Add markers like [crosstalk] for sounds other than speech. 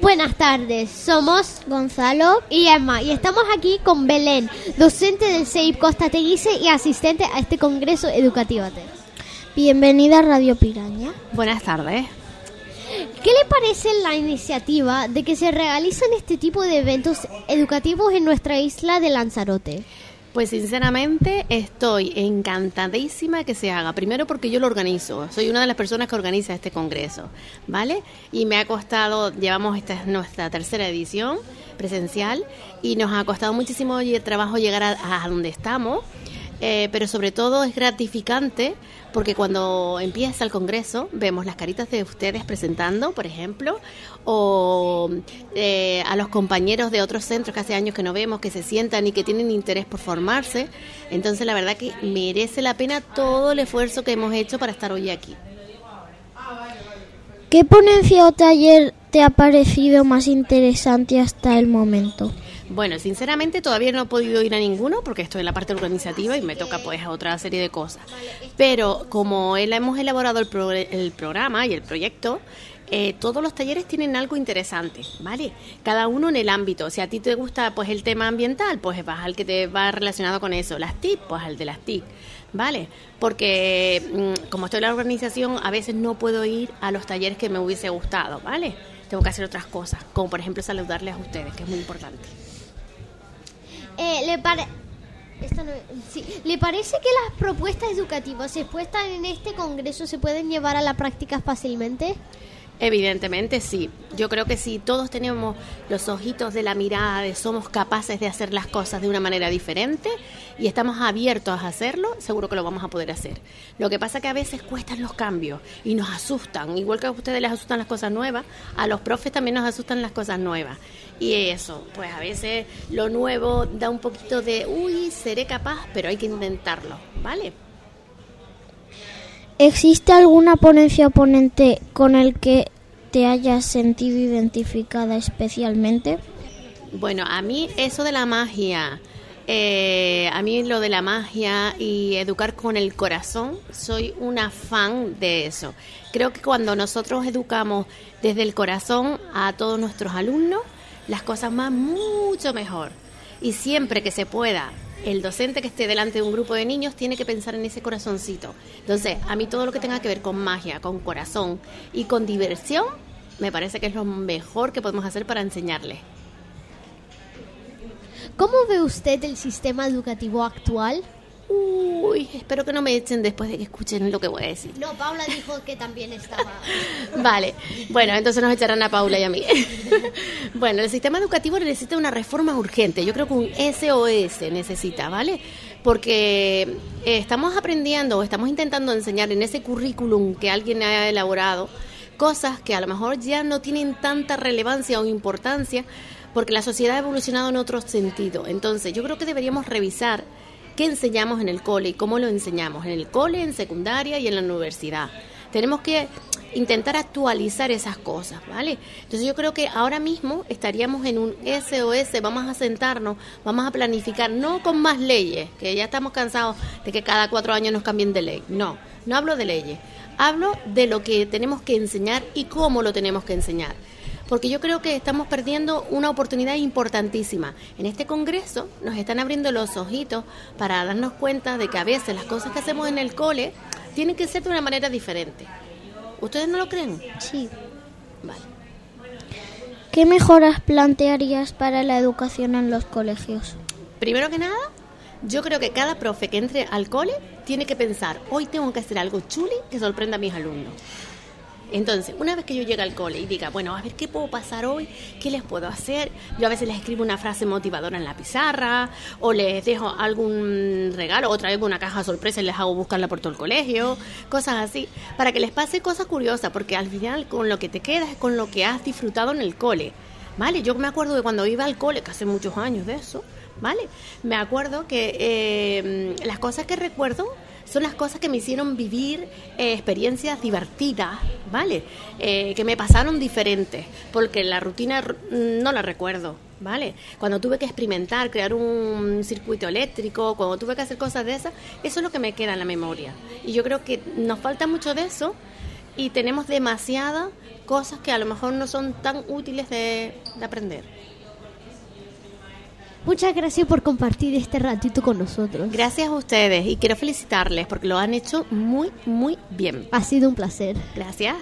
Buenas tardes, somos Gonzalo y Emma y estamos aquí con Belén, docente del CEIP Costa Teguise y asistente a este congreso educativo. Bienvenida a Radio Piraña. Buenas tardes. ¿Qué le parece la iniciativa de que se realicen este tipo de eventos educativos en nuestra isla de Lanzarote? Pues sinceramente estoy encantadísima que se haga. Primero porque yo lo organizo. Soy una de las personas que organiza este congreso, ¿vale? Y me ha costado, llevamos esta es nuestra tercera edición presencial y nos ha costado muchísimo trabajo llegar a, a donde estamos. Eh, pero sobre todo es gratificante porque cuando empieza el Congreso vemos las caritas de ustedes presentando, por ejemplo, o eh, a los compañeros de otros centros que hace años que no vemos, que se sientan y que tienen interés por formarse. Entonces la verdad que merece la pena todo el esfuerzo que hemos hecho para estar hoy aquí. ¿Qué ponencia o taller te ha parecido más interesante hasta el momento? Bueno, sinceramente todavía no he podido ir a ninguno porque estoy en la parte organizativa y me toca pues a otra serie de cosas. Pero como hemos elaborado el, el programa y el proyecto, eh, todos los talleres tienen algo interesante, ¿vale? Cada uno en el ámbito. Si a ti te gusta pues el tema ambiental, pues vas al que te va relacionado con eso. Las TIC, pues al de las TIC, ¿vale? Porque mm, como estoy en la organización, a veces no puedo ir a los talleres que me hubiese gustado, ¿vale? Tengo que hacer otras cosas, como por ejemplo saludarles a ustedes, que es muy importante. Eh, ¿le, ¿Le parece que las propuestas educativas expuestas en este congreso se pueden llevar a la práctica fácilmente? Evidentemente sí. Yo creo que si todos tenemos los ojitos de la mirada de somos capaces de hacer las cosas de una manera diferente y estamos abiertos a hacerlo, seguro que lo vamos a poder hacer. Lo que pasa que a veces cuestan los cambios y nos asustan. Igual que a ustedes les asustan las cosas nuevas, a los profes también nos asustan las cosas nuevas. Y eso, pues a veces lo nuevo da un poquito de, uy, seré capaz, pero hay que intentarlo, ¿vale? ¿Existe alguna ponencia o ponente con el que te hayas sentido identificada especialmente? Bueno, a mí eso de la magia, eh, a mí lo de la magia y educar con el corazón, soy una fan de eso. Creo que cuando nosotros educamos desde el corazón a todos nuestros alumnos, las cosas van mucho mejor. Y siempre que se pueda el docente que esté delante de un grupo de niños tiene que pensar en ese corazoncito. Entonces, a mí todo lo que tenga que ver con magia, con corazón y con diversión, me parece que es lo mejor que podemos hacer para enseñarles. ¿Cómo ve usted el sistema educativo actual? Uy, espero que no me echen después de que escuchen lo que voy a decir. No, Paula dijo que también estaba. [laughs] vale, bueno, entonces nos echarán a Paula y a mí. [laughs] bueno, el sistema educativo necesita una reforma urgente. Yo creo que un SOS necesita, ¿vale? Porque eh, estamos aprendiendo o estamos intentando enseñar en ese currículum que alguien ha elaborado cosas que a lo mejor ya no tienen tanta relevancia o importancia porque la sociedad ha evolucionado en otro sentido. Entonces, yo creo que deberíamos revisar qué enseñamos en el cole y cómo lo enseñamos, en el cole, en secundaria y en la universidad. Tenemos que intentar actualizar esas cosas, ¿vale? Entonces yo creo que ahora mismo estaríamos en un SOS, vamos a sentarnos, vamos a planificar, no con más leyes, que ya estamos cansados de que cada cuatro años nos cambien de ley, no, no hablo de leyes, hablo de lo que tenemos que enseñar y cómo lo tenemos que enseñar porque yo creo que estamos perdiendo una oportunidad importantísima. En este Congreso nos están abriendo los ojitos para darnos cuenta de que a veces las cosas que hacemos en el cole tienen que ser de una manera diferente. ¿Ustedes no lo creen? Sí. Vale. ¿Qué mejoras plantearías para la educación en los colegios? Primero que nada, yo creo que cada profe que entre al cole tiene que pensar, hoy tengo que hacer algo chuli que sorprenda a mis alumnos. Entonces, una vez que yo llegue al cole y diga, bueno, a ver qué puedo pasar hoy, qué les puedo hacer, yo a veces les escribo una frase motivadora en la pizarra, o les dejo algún regalo, o traigo una caja sorpresa y les hago buscarla por todo el colegio, cosas así, para que les pase cosas curiosas, porque al final con lo que te quedas es con lo que has disfrutado en el cole. ¿Vale? Yo me acuerdo de cuando iba al cole, que hace muchos años de eso, ¿vale? Me acuerdo que eh, las cosas que recuerdo son las cosas que me hicieron vivir eh, experiencias divertidas, ¿vale? Eh, que me pasaron diferentes, porque la rutina no la recuerdo, ¿vale? Cuando tuve que experimentar, crear un circuito eléctrico, cuando tuve que hacer cosas de esas, eso es lo que me queda en la memoria. Y yo creo que nos falta mucho de eso y tenemos demasiadas cosas que a lo mejor no son tan útiles de, de aprender. Muchas gracias por compartir este ratito con nosotros. Gracias a ustedes y quiero felicitarles porque lo han hecho muy, muy bien. Ha sido un placer. Gracias.